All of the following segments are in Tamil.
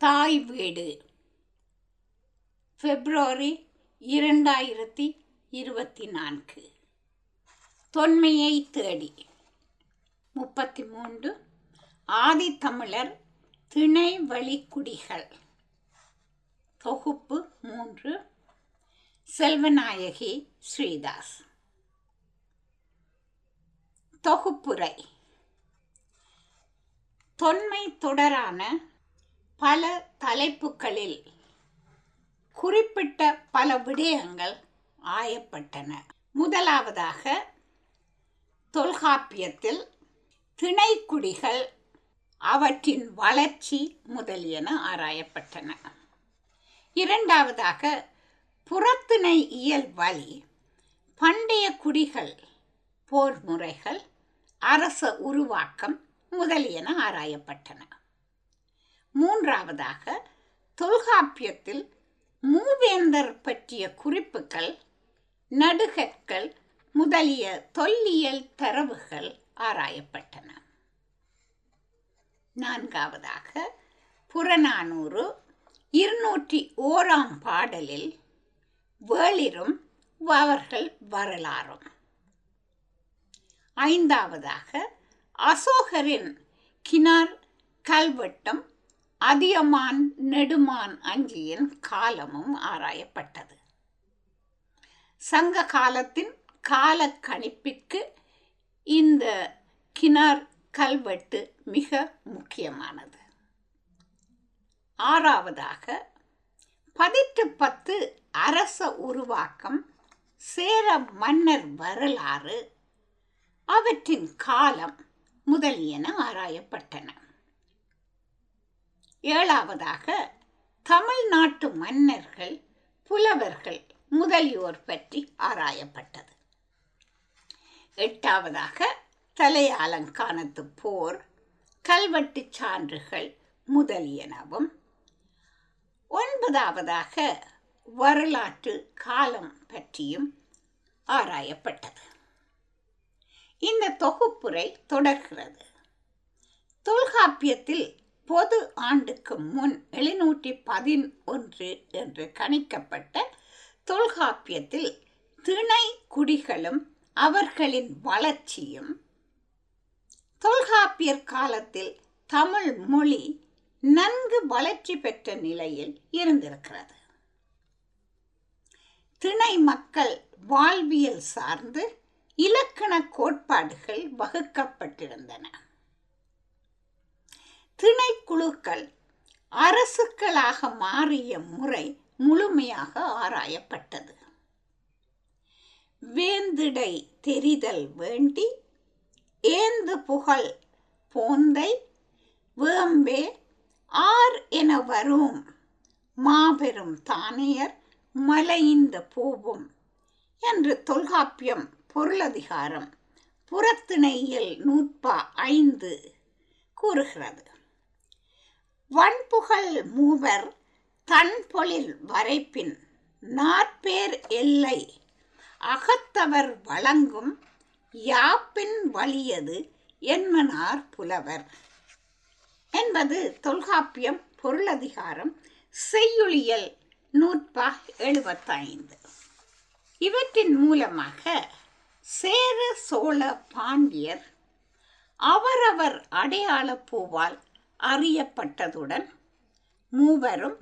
தாய் வீடு. பிப்ரவரி இரண்டாயிரத்தி இருபத்தி நான்கு தொன்மையை தேடி. முப்பத்தி மூன்று ஆதித்தமிழர் திணை வழிக்குடிகள். தொகுப்பு மூன்று. செல்வநாயகி ஸ்ரீதாஸ். தொகுப்புரை. தொன்மை தொடரான பல தலைப்புகளில் குறிப்பிட்ட பல விடயங்கள் ஆயப்பட்டன. முதலாவதாக தொல்காப்பியத்தில் திணைக்குடிகள் அவற்றின் வளர்ச்சி முதலியன ஆராயப்பட்டன. இரண்டாவதாக புறத்திணை இயல் வழி பண்டைய குடிகள் போர் முறைகள் அரச உருவாக்கம் முதலியன ஆராயப்பட்டன. மூன்றாவதாக தொல்காப்பியத்தில் மூவேந்தர் பற்றிய குறிப்புகள் நடுகற்கள் முதலிய தொல்லியல் தரவுகள் ஆராயப்பட்டன. நான்காவதாக புறநானூறு இருநூற்றி ஓராம் பாடலில் வேளிரும் அவர்கள் வரலாறும். ஐந்தாவதாக அசோகரின் கினார் கல்வெட்டம் அதியமான் நெடுமான் அஞ்சியின் காலமும் ஆராயப்பட்டது. சங்க காலத்தின் கால கணிப்பிற்கு இந்த கிணார் கல்வெட்டு மிக முக்கியமானது. ஆறாவதாக பதிட்டு பத்து அரச உருவாக்கம் சேர மன்னர் வரலாறு அவற்றின் காலம் முதலியன ஆராயப்பட்டன. ஏழாவதாக தமிழ்நாட்டு மன்னர்கள் புலவர்கள் முதலியோர் பற்றி ஆராயப்பட்டது. எட்டாவதாக தலையாலங்கானத்து போர் கல்வெட்டு சான்றுகள் முதலியனவும். ஒன்பதாவதாக வரலாற்று காலம் பற்றியும் ஆராயப்பட்டது. இந்த தொகுப்புரை தொடர்கிறது. தொல்காப்பியத்தில் பொது ஆண்டுக்கு முன் எழுநூற்றி பதினொன்று என்று கணிக்கப்பட்ட தொல்காப்பியத்தில் திணை குடிகளும் அவர்களின் வளர்ச்சியும் தொல்காப்பியர் காலத்தில் தமிழ் மொழி நன்கு வளர்ச்சி பெற்ற நிலையில் இருந்திருக்கிறது. திணை மக்கள் வாழ்வியல் சார்ந்து இலக்கண கோட்பாடுகள் வகுக்கப்பட்டிருந்தன. திணைக்குழுக்கள் அரசுக்களாக மாறிய முறை முழுமையாக ஆராயப்பட்டது. வேந்திடை தெரிதல் வேண்டி ஏந்து புகழ் போந்தை வேம்பே ஆர் என வரும் மாபெரும் தானியர் மலைந்த பூவும் என்று தொல்காப்பியம் பொருளதிகாரம் புறத்திணையில் நூற்பா ஐந்து கூறுகிறது. வன்புகழ் மூவர் தன்பொழில் வரைப்பின் நாற்பேர் எல்லை அகத்தவர் வழங்கும் யாப்பின் வலியது என்மனார் புலவர். என்பது தொல்காப்பியம் பொருளதிகாரம் செய்யுளியல் நூற்பா எழுபத்தைந்து. இவற்றின் மூலமாக சேர சோழ பாண்டியர் அவரவர் அடையாள பூவால் அறியப்பட்டதுடன் மூவரும்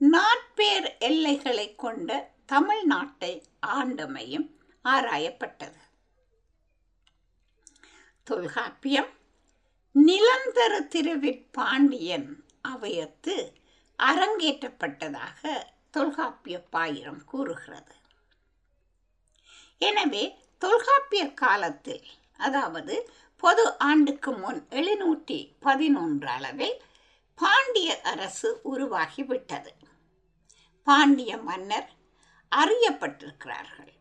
நாற்பேர் எல்லைகளை கொண்ட தமிழ்நாட்டை ஆண்டமையும் ஆராயப்பட்டது. தொல்காப்பியம் நிலந்தர திருவிற்பாண்டியன் அவையத்து அரங்கேற்றப்பட்டதாக தொல்காப்பிய பாயிரம் கூறுகிறது. எனவே தொல்காப்பிய காலத்தில் அதாவது பொது ஆண்டுக்கு முன் எழுநூற்றி பதினொன்று அளவில் பாண்டிய அரசு உருவாகிவிட்டது. பாண்டிய மன்னர் அறியப்பட்டிருக்கிறார்கள்.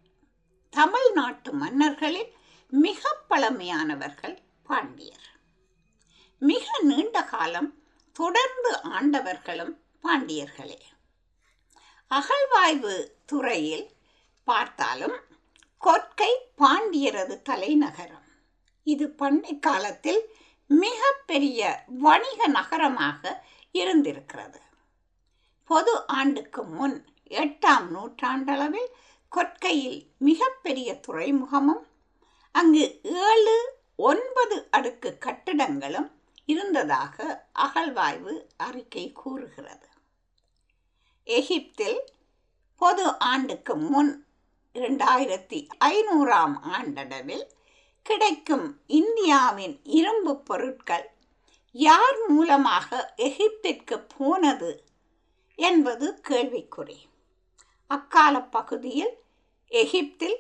தமிழ்நாட்டு மன்னர்களில் மிக பழமையானவர்கள் பாண்டியர். மிக நீண்ட காலம் தொடர்ந்து ஆண்டவர்களும் பாண்டியர்களே. அகழ்வாய்வு துறையில் பார்த்தாலும் கொற்கை பாண்டியரது தலைநகரம். இது பண்டை காலத்தில் மிக பெரிய வணிக நகரமாக இருந்திருக்கிறது. பொது ஆண்டுக்கு முன் எட்டாம் நூற்றாண்டளவில் கொற்கையில் மிகப்பெரிய துறைமுகமும் அங்கு ஏழு ஒன்பது அடுக்கு கட்டிடங்களும் இருந்ததாக அகழ்வாய்வு அறிக்கை கூறுகிறது. எகிப்தில் பொது ஆண்டுக்கு முன் இரண்டாயிரத்தி ஐநூறாம் ஆண்டளவில் கிடைக்கும் இந்தியாவின் இரும்பு பொருட்கள் யார் மூலமாக எகிப்திற்கு போனது என்பது கேள்விக்குறி. அக்கால பகுதியில் எகிப்தில்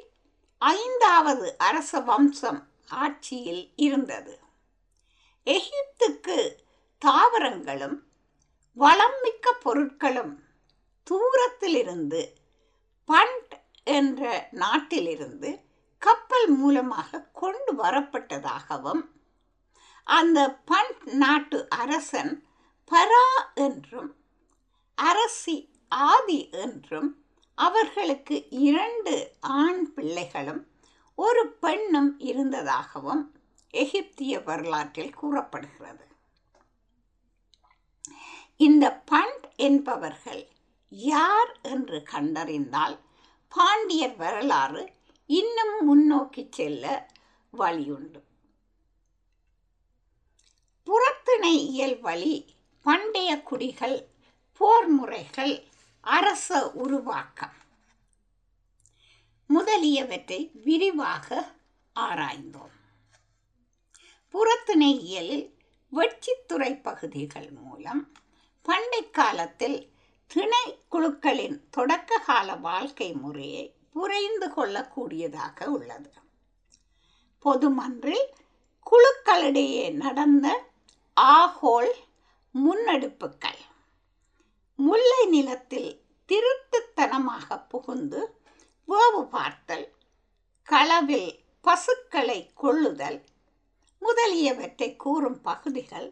ஐந்தாவது அரச வம்சம் ஆட்சியில் இருந்தது. எகிப்துக்கு தாவரங்களும் வளம் மிக்க பொருட்களும் தூரத்திலிருந்து பண்ட் என்ற நாட்டிலிருந்து கப்பல் மூலமாக கொண்டு வரப்பட்டதாகவும் அந்த பண்ட் நாட்டு அரசன் பரா என்றும் அரசி ஆதி என்றும் அவர்களுக்கு இரண்டு ஆண் பிள்ளைகளும் ஒரு பெண்ணும் இருந்ததாகவும் எகிப்திய வரலாற்றில் கூறப்படுகிறது. இந்த பண்ட் என்பவர்கள் யார் என்று கண்டறிந்தால் பாண்டியர் வரலாறு இன்னும் முன்னோக்கி செல்ல வழியுண்டு. புறத்திணை இயல் வழி பண்டைய குடிகள் போர் முறைகள் அரச உருவாக்கம். முதலியவற்றை விரிவாக ஆராய்ந்தோம். புறத்திணை இயலில் வெட்சித்துறை பகுதிகள் மூலம் பண்டை காலத்தில் திணை குழுக்களின் தொடக்க கால வாழ்க்கை முறையை புரிந்து கொள்ளக்கூடியதாக உள்ளது. பொதுமன்றில் குழுக்களிடையே நடந்த ஆகோல் முன்னெடுப்புகள் முல்லை நிலத்தில் திருட்டுத்தனமாக புகுந்து வேவு பார்த்தல் களவில் பசுக்களை கொள்ளுதல் முதலியவற்றை கூறும் பகுதிகள்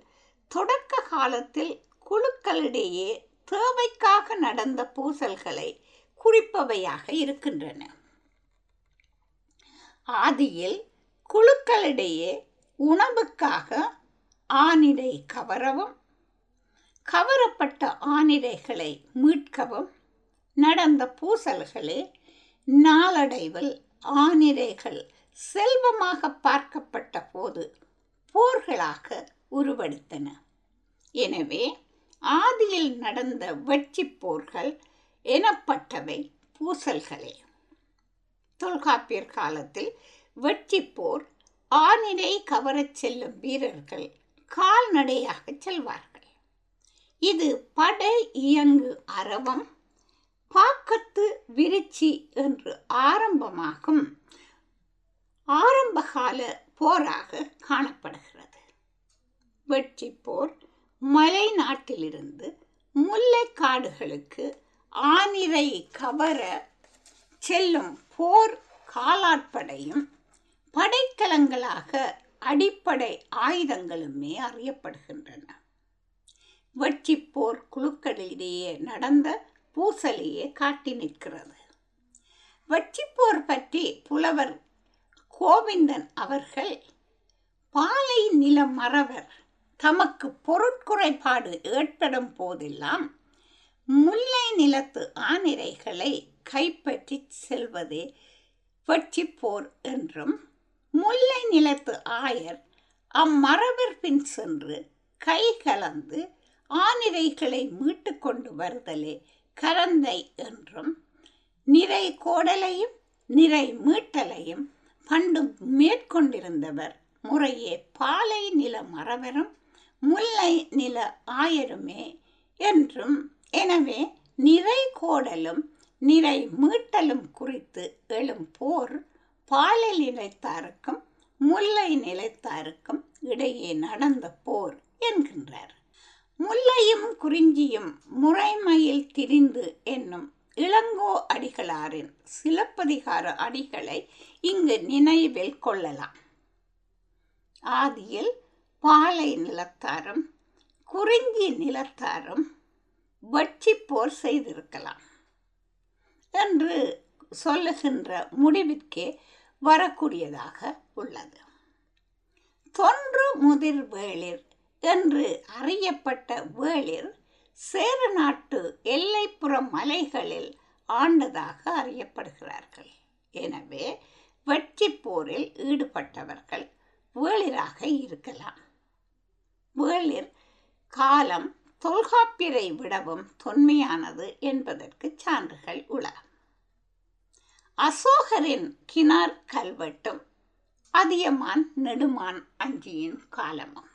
தொடக்க காலத்தில் குழுக்களிடையே தேவைக்காக நடந்த பூசல்களை குறிப்பவையாக இருக்கின்றன. ஆதியில் குழுக்களிடையே உணவுக்காக ஆனிடை கவரவும் கவரப்பட்ட ஆனிடைகளை மீட்கவும் நடந்த பூசல்களே நாளடைவில் ஆனிரைகள் செல்வமாக பார்க்கப்பட்ட போது போர்களாக உருவெடுத்தன. எனவே ஆதியில் நடந்த வெற்றி போர்கள் எனப்பட்டவை பூசல்களே. தொல்காப்பியர் காலத்தில் வெற்றி போர் ஆணினை கவரச் செல்லும் வீரர்கள் கால்நடையாக செல்வார்கள். இது படை இயங்கு அரவம் பாக்கத்து விருச்சி என்று ஆரம்பமாகும். ஆரம்பகால போராக காணப்படுகிறது. வெற்றி போர் மலை நாட்டிலிருந்து முல்லை காடுகளுக்கு ஆனிரை கவர செல்லும் போர் காலாட்படையும் படைக்கலங்களாக அடிப்படை ஆயுதங்களுமே அறியப்படுகின்றன. வெற்றி போர் குழுக்களிடையே நடந்த பூசலையே காட்டி நிற்கிறது. வெற்றிப்போர் பற்றி புலவர் கோவிந்தன் அவர்கள் பாலை நில மறவர் தமக்கு பொருட்குறைபாடு ஏற்படும் போதெல்லாம் முல்லை நிலத்து ஆனிரைகளை கைப்பற்றி செல்வதே வெற்றிப்போர் என்றும் முல்லை நிலத்து ஆயர் அம்மரபிற்பின் பின் சென்று கை கலந்து ஆனிரைகளை மீட்டு கொண்டு வருதலே கரந்தை என்றும் நிறை கோடலையும் நிறை மீட்டலையும் பண்டு மேற்கொண்டிருந்தவர் முறையே பாலை நில மரவரும் முல்லை நில ஆயருமே என்றும் எனவே நிறை கோடலும் நிறை மீட்டலும் குறித்து எழும் போர் பாலை நிலைத்தாருக்கும் முல்லை நிலைத்தாருக்கும் இடையே நடந்த போர் என்கின்றார். முல்லையும் குறிஞ்சியும் முறைமையில் திரிந்து என்னும் இளங்கோ அடிகளாரின் சிலப்பதிகார அடிகளை இங்கு நினைவில் கொள்ளலாம். ஆதியில் பாலை நிலத்தாரும் குறிஞ்சி நிலத்தாரும் வட்சி போர் செய்திருக்கலாம் என்று சொல்லுகின்ற முடிவிற்கே வரக்கூடியதாக உள்ளது. தொன்று முதிர் வேளிர் என்று அறியப்பட்ட வேளிர் சேர நாட்டு எல்லைப்புற மலைகளில் ஆண்டதாக அறியப்படுகிறார்கள். எனவே வெற்றி போரில் ஈடுபட்டவர்கள் வேளிராக இருக்கலாம். வேளிர் காலம் தொல்காப்பியரை விடவும் தொன்மையானது என்பதற்கு சான்றுகள் உள. அசோகரின் கினார் கல்வெட்டும் அதியமான் நெடுமான் அஞ்சியின் காலமும்.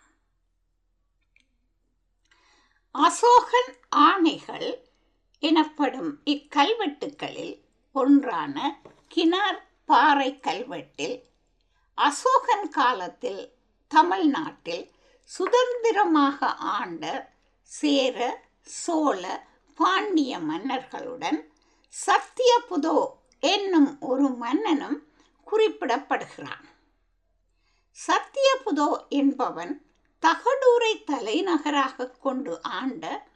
அசோகன் ஆணைகள் எனப்படும் இக்கல்வெட்டுகளில் ஒன்றான கினார் பாறை கல்வெட்டில் அசோகன் காலத்தில் தமிழ்நாட்டில் சுதந்திரமாக ஆண்ட சேர சோழ பாண்டிய மன்னர்களுடன் சத்தியபுதோ என்னும் ஒரு மன்னனும் குறிப்பிடப்படுகிறான். சத்தியபுதோ என்பவன் தகடூரை தலைநகராக கொண்டு ஆண்ட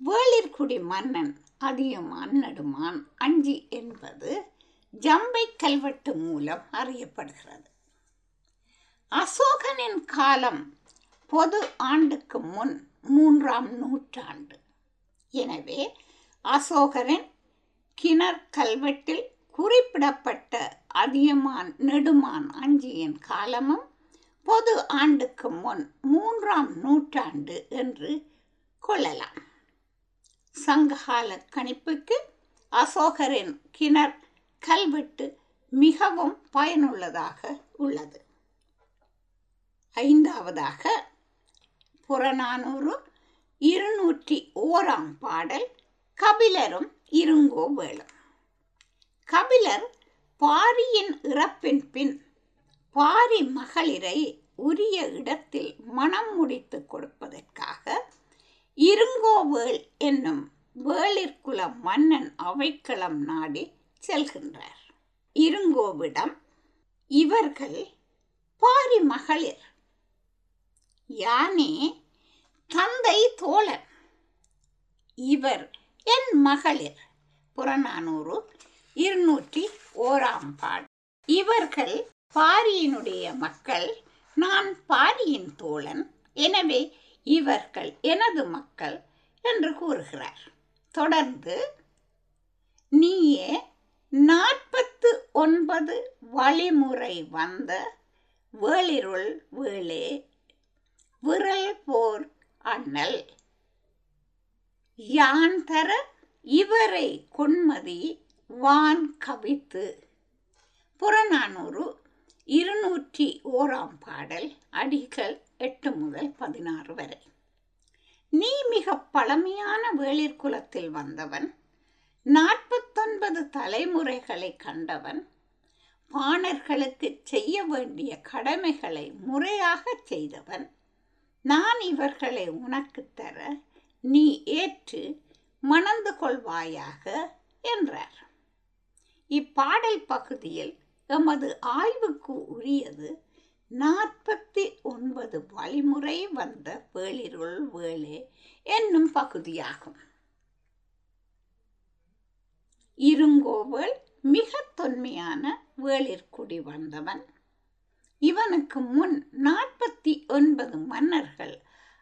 வேளிர்குடி மன்னன் அதியும் நடுமான் அஞ்சி என்பது ஜம்பை கல்வெட்டு மூலம் அறியப்படுகிறது. அசோகனின் காலம் பொது ஆண்டுக்கு முன் மூன்றாம் நூற்றாண்டு. எனவே அசோகரின் கிணற் கல்வெட்டில் குறிப்பிடப்பட்ட அதியமான் நெடுமான் அஞ்சியின் காலமும் பொது ஆண்டுக்கு முன் மூன்றாம் நூற்றாண்டு என்று கொள்ளலாம். சங்ககால கணிப்புக்கு அசோகரின் கிணர் கல்வெட்டு மிகவும் பயனுள்ளதாக உள்ளது. ஐந்தாவதாக புறநானூறு இருநூற்றி ஓராம் பாடல் கபிலரும் இருங்கோவேளும் கபிலர் பாரியின் இறப்பின் பின் பாரி மகளிரை உரிய இடத்தில் மனம் முடித்து கொடுப்பதற்காக இருங்கோவேள் என்னும் வேளிற்குல மன்னன் அவைக்களம் நாடி செல்கின்றார். இருங்கோவிடம் இவர்கள் பாரி மகளிர் யானே தந்தை தோழன் இவர் என் மகளிர். புறநானூறு இருநூற்றி ஓராம் பாடு இவர்கள் பாரியினுடைய மக்கள் நான் பாரியின் தோழன் எனவே இவர்கள் எனது மக்கள் என்று கூறுகிறார். தொடர்ந்து நீயே நாற்பத்து ஒன்பது வழிமுறை வந்த வேளிருள் வேளே விரல் போர் அண்ணல். யான் தர இவரை கொன்மதி வான் கவித்து. புறநானூறு இருநூற்றி ஓராம் பாடல் அடிகள் எட்டு முதல் பதினாறு வரை. நீ மிக பழமையான வேளிர் குலத்தில் வந்தவன் நாற்பத்தொன்பது தலைமுறைகளை கண்டவன் பாணர்களுக்கு செய்ய வேண்டிய கடமைகளை முறையாக செய்தவன். நான் இவர்களை உனக்கு தர நீ ஏற்று மணந்து கொள்வாயாக என்றார். இப்பாடல் பகுதியில் எமது ஆய்வுக்கு உரியது நாற்பத்தி ஒன்பது வழிமுறை வந்த வேளிருள் வேளே என்னும் பகுதியாகும். இருங்கோவல் மிக தொன்மையான வேளிற்குடி வந்தவன் இவனுக்கு முன் நாற்பத்தி ஒன்பது மன்னர்கள்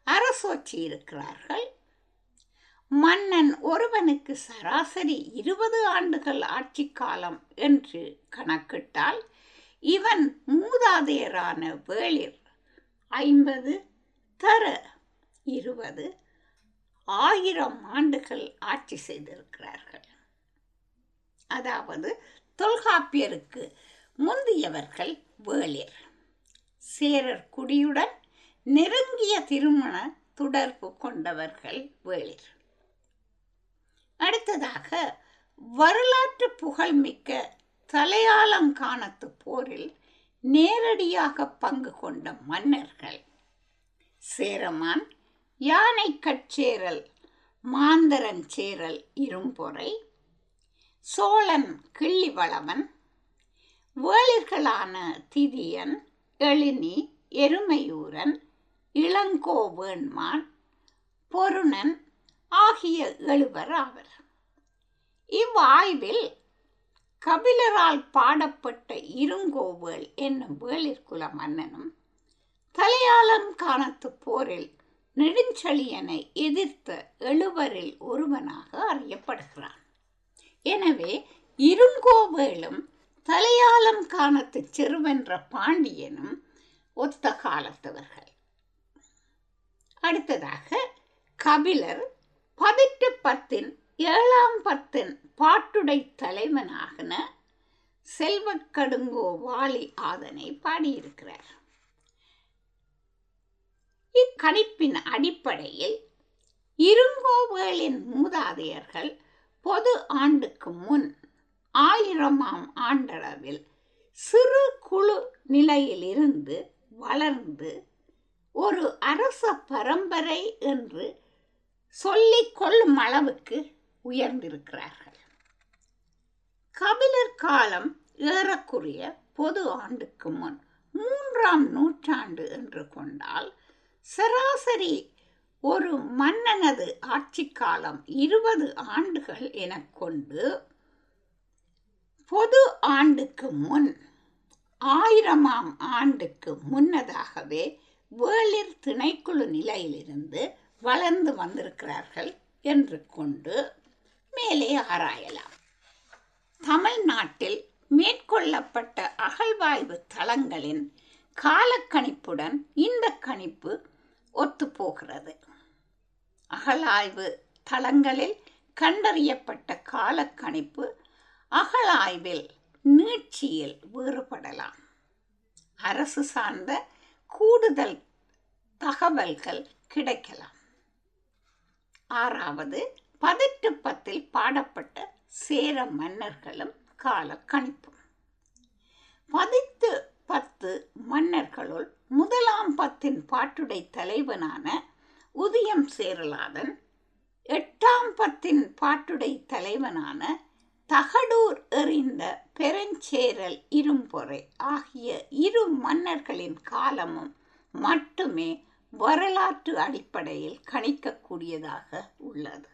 அரசோச்சி இருக்கிறார்கள். மன்னன் ஒருவனுக்கு சராசரி இருபது ஆண்டுகள் ஆட்சி காலம் என்று கணக்கிட்டால் இவன் மூதாதையரான வேளிர் ஐம்பது தர இருபது ஆயிரம் ஆண்டுகள் ஆட்சி செய்திருக்கிறார்கள். அதாவது தொல்காப்பியருக்கு முந்தியவர்கள் வேளிர். சேரர் குடியுடன் நெருங்கிய திருமண தொடர்பு கொண்டவர்கள் வேளிர். அடுத்ததாக வரலாற்று புகழ்மிக்க தலையாளங்கானத்து போரில் நேரடியாக பங்கு கொண்ட மன்னர்கள். சேரமான் யானை கட்சேரல் மாந்தரன் சேரல் இரும்பொறை சோழன் கிள்ளிவளவன் வேளிர்களான திதியன் எழினி எருமையூரன் இளங்கோவேண்மான் பொருணன் ஆகிய எழுவர் ஆவர். இவ்வாய்வில் கபிலரால் பாடப்பட்ட இருங்கோவேள் என்னும் வேளிற்குல மன்னனும் தலையாளம் காணத்து போரில் நெடுஞ்செழியனை எதிர்த்த எழுவரில் ஒருவனாக அறியப்படுகிறான். எனவே இருங்கோவேளும் தலையாளம் காணத்து செருவென்ற பாண்டியனும் ஒத்த காலத்தவர்கள். அடுத்ததாக கபிலர் பதிட்டு பத்தின் ஏழாம் பத்தின் பாட்டுடை தலைவனாகன செல்வக்கடுங்கோ வாலி ஆதனை பாடியிருக்கிறார். இக்கணிப்பின் அடிப்படையில் இருங்கோவேளின் மூதாதையர்கள் பொது ஆண்டுக்கு முன் ஆயிரமாம் ஆண்டளவில் சிறு குழு நிலையிலிருந்து வளர்ந்து ஒரு அரச பரம்பரை என்று சொல்லிக்கொள்ளும் அளவுக்கு உயர்ந்திருக்கிறார்கள். கபிலர் காலம் ஏறக்குறைய பொது ஆண்டுக்கு முன் மூன்றாம் நூற்றாண்டு என்று கொண்டால் சராசரி ஒரு மன்னனது ஆட்சி காலம் இருபது ஆண்டுகள் என கொண்டு பொது ஆண்டுக்கு முன் ஆயிரமாம் ஆண்டுக்கு முன்னதாகவே வேளிர் திணைக்குழு நிலையிலிருந்து வளர்ந்து வந்திருக்கிறார்கள் என்று கொண்டு மேலே ஆராயலாம். தமிழ்நாட்டில் மேற்கொள்ளப்பட்ட அகழ்வாய்வு தளங்களின் காலக்கணிப்புடன் இந்த கணிப்பு ஒத்துப்போகிறது. அகழாய்வு தளங்களில் கண்டறியப்பட்ட காலக்கணிப்பு அகழாய்வில் நீட்சியில் வேறுபடலாம். அரசு சார்ந்த கூடுதல் தகவல்கள் கிடைக்கலாம். ஆறாவது பதிட்டு பத்தில் பாடப்பட்ட சேர மன்னர்களும் கால கணிப்பும் பதித்து பத்து மன்னர்களுள் முதலாம் பத்தின் பாட்டுடை தலைவனான உதயம் சேரலாதன் எட்டாம் பத்தின் பாட்டுடை தலைவனான தகடூர் எறிந்த பெருஞ்சேரல் இரும்பொறை ஆகிய இரு மன்னர்களின் காலமும் மட்டுமே வரலாற்று அடிப்படையில் கணிக்கக்கூடியதாக உள்ளது.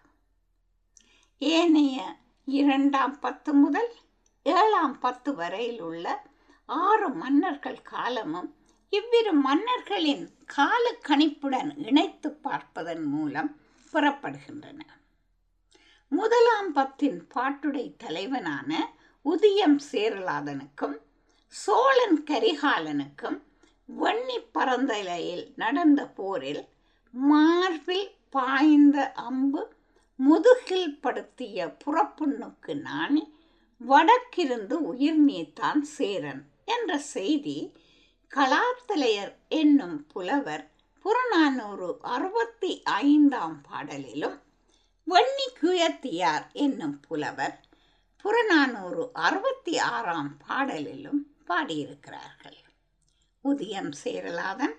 ஏனைய இரண்டாம் பத்து முதல் ஏழாம் பத்து வரையில் உள்ள ஆறு மன்னர்கள் காலமும் இவ்விரு மன்னர்களின் கால கணிப்புடன் இணைத்து பார்ப்பதன் மூலம் புறப்படுகின்றன. முதலாம் பத்தின் பாட்டுடை தலைவனான உதியம் சேரலாதனுக்கும் சோழன் கரிகாலனுக்கும் வன்னி பரந்தலையில் நடந்த போரில் மார்பில் பாய்ந்த அம்பு முதுகில் படுத்திய புறப்புண்ணுக்கு நாணி வடக்கிருந்து உயிர் நீத்தான் சேரன் என்ற செய்தி கலாத்தலையர் என்னும் புலவர் புறநானூறு அறுபத்தி ஐந்தாம் பாடலிலும் வன்னி குயத்தியார் என்னும் புலவர் புறநானூறு அறுபத்தி ஆறாம் பாடலிலும் பாடியிருக்கிறார்கள். உதயம் சேரலாதன்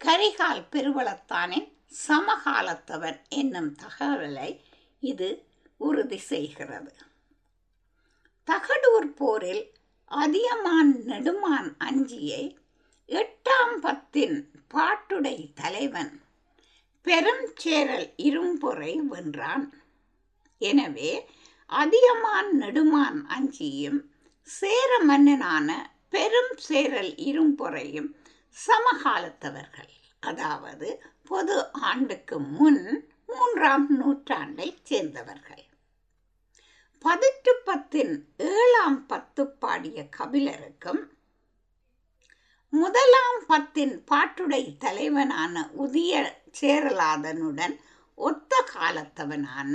கரிகால் பெருவளத்தானின் சமகாலத்தவன் என்னும் தகவலை இது உறுதி செய்கிறது. தகடூர் போரில் அதியமான் நெடுமான் அஞ்சியை எட்டாம் பத்தின் பாட்டுடை தலைவன் பெரும் சேரல் இரும்பொறை வென்றான். எனவே அதியமான் நெடுமான் அஞ்சியும் சேர மன்னனான பெரும் சேரல் இரும்பொறையும் சமகாலத்தவர்கள். அதாவது பொது ஆண்டுக்கு முன் மூன்றாம் நூற்றாண்டைச் சேர்ந்தவர்கள். பதிட்டு பத்தின் ஏழாம் பத்து பாடிய கபிலருக்கும் முதலாம் பத்தின் பாட்டுடை தலைவனான உதிய சேரலாதனுடன் ஒத்த காலத்தவனான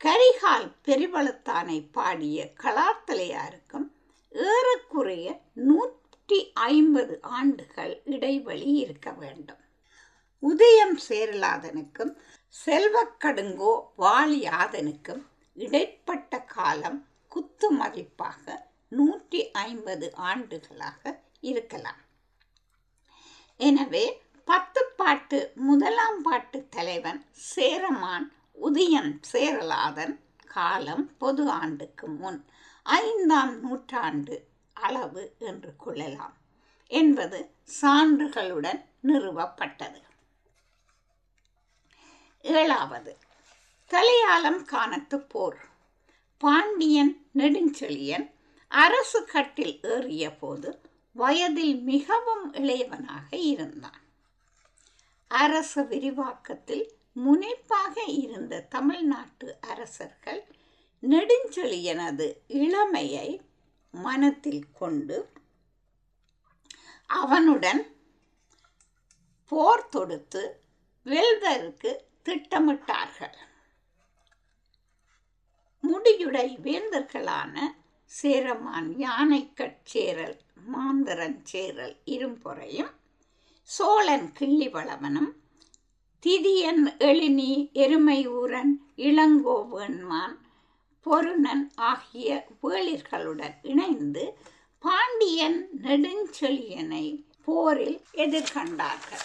கரிகால் பெரிவளத்தானை பாடிய கலாத்தலையாருக்கும் ஏறக்குறைய நூற்றி ஐம்பது ஆண்டுகள் இடைவெளி இருக்க வேண்டும். உதயம் சேரலாதனுக்கும் செல்வக்கடுங்கோ வாலியாதனுக்கும் இடைப்பட்ட காலம் குத்து மதிப்பாக நூற்றி ஐம்பது ஆண்டுகளாக இருக்கலாம். எனவே பத்து பாட்டு முதலாம் பாட்டு தலைவன் சேரமான் உதயன் சேரலாதன் காலம் பொது ஆண்டுக்கு முன் ஐந்தாம் நூற்றாண்டு அளவு என்று கொள்ளலாம் என்பது சான்றுகளுடன் நிறுவப்பட்டது. ஏழாவது தலையாளம் காணத்து போர். பாண்டியன் நெடுஞ்செழியன் அரசு கட்டில் ஏறிய போது வயதில் மிகவும் இளையவனாக இருந்தான். அரச விரிவாக்கத்தில் முனைப்பாக இருந்த தமிழ்நாட்டு அரசர்கள் நெடுஞ்செழியனது இளமையை மனத்தில் கொண்டு அவனுடன் போர் தொடுத்து வேல்வருக்கு திட்டமிட்டார்கள். முடியுடை வேந்தர்களான சேரமான் யானைக்கட் சேரல் மாந்தரன் சேரல் இரும்பொறையும் சோழன் கிள்ளிவளவனும் திதியன் எழினி எருமையூரன் இளங்கோவன்மான் பொருணன் ஆகிய வேளிர்களுடன் இணைந்து பாண்டியன் நெடுஞ்செழியனை போரில் எதிர்கண்டார்கள்.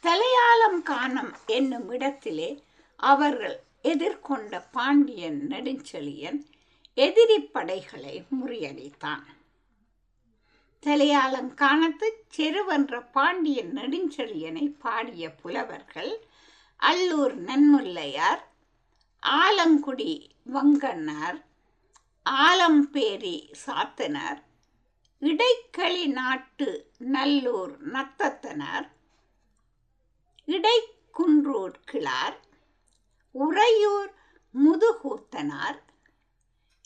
தலையாளம் காணம் என்னும் இடத்திலே அவர்கள் எதிர்கொண்ட பாண்டியன் நெடுஞ்செழியன் எதிரி படைகளை முறியடித்தான். தலையாளங்கானத்து செருவென்ற பாண்டியன் நெடுஞ்செழியனை பாடிய புலவர்கள் அல்லூர் நன்முல்லையார் ஆலங்குடி வங்கண்ணார் ஆலம்பேரி சாத்தனார் இடைக்களி நாட்டு நல்லூர் நத்தத்தனார் இடைக்குன்றூர் கிளார் உறையூர் முதுகூத்தனார்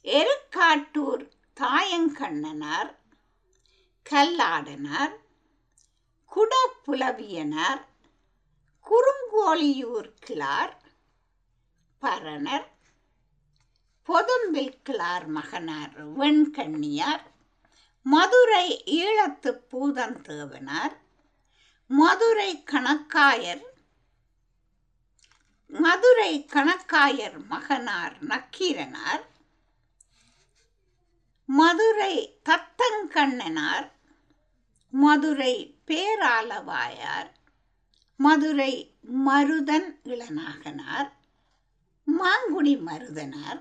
எருக்காட்டூர் தாயங்கண்ணனார் கல்லாடனார் குடப்புலவியனார் குறுங்கோழியூர் கிளார் பரணர் பொதும்பில் கிளார் மகனார் வெண்கண்ணியார் மதுரை ஈழத்து பூதந்தேவனார் மதுரை கணக்காயர் மதுரை கணக்காயர் மகனார் நக்கீரனார் மதுரை தத்தங்கண்ணனார் மதுரை பேராலவாயார் மதுரை மருதன் இளநாகனார். மாங்குடி மருதனார்.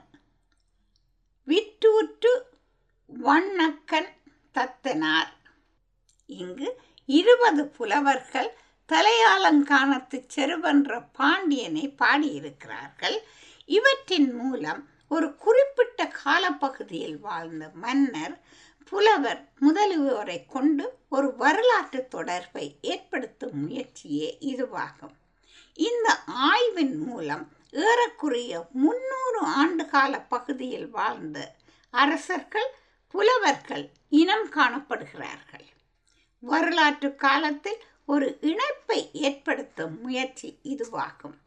விற்றூற்று வண்ணக்கன் தத்தனார். இங்கு இருபது புலவர்கள் தலையாலங்கானத்து செருவென்ற பாண்டியனை பாடியிருக்கிறார்கள். இவற்றின் மூலம் ஒரு குறிப்பிட்ட காலப்பகுதியில் வாழ்ந்த மன்னர் புலவர் முதலியோரை கொண்டு ஒரு வரலாற்று தொடர்பை ஏற்படுத்தும் முயற்சியே இதுவாகும். இந்த ஆய்வின் மூலம் ஏறக்குறைய முன்னூறு ஆண்டுகால பகுதியில் வாழ்ந்த அரசர்கள் புலவர்கள் இனம் காணப்படுகிறார்கள். வரலாற்று காலத்தில் ஒரு இணைப்பை ஏற்படுத்தும் முயற்சி இதுவாகும்.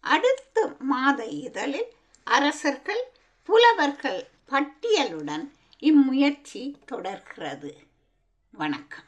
அடுத்த மாத இதழில் அரசர்கள் புலவர்கள் பட்டியலுடன் இம்முயற்சி தொடர்கிறது. வணக்கம்.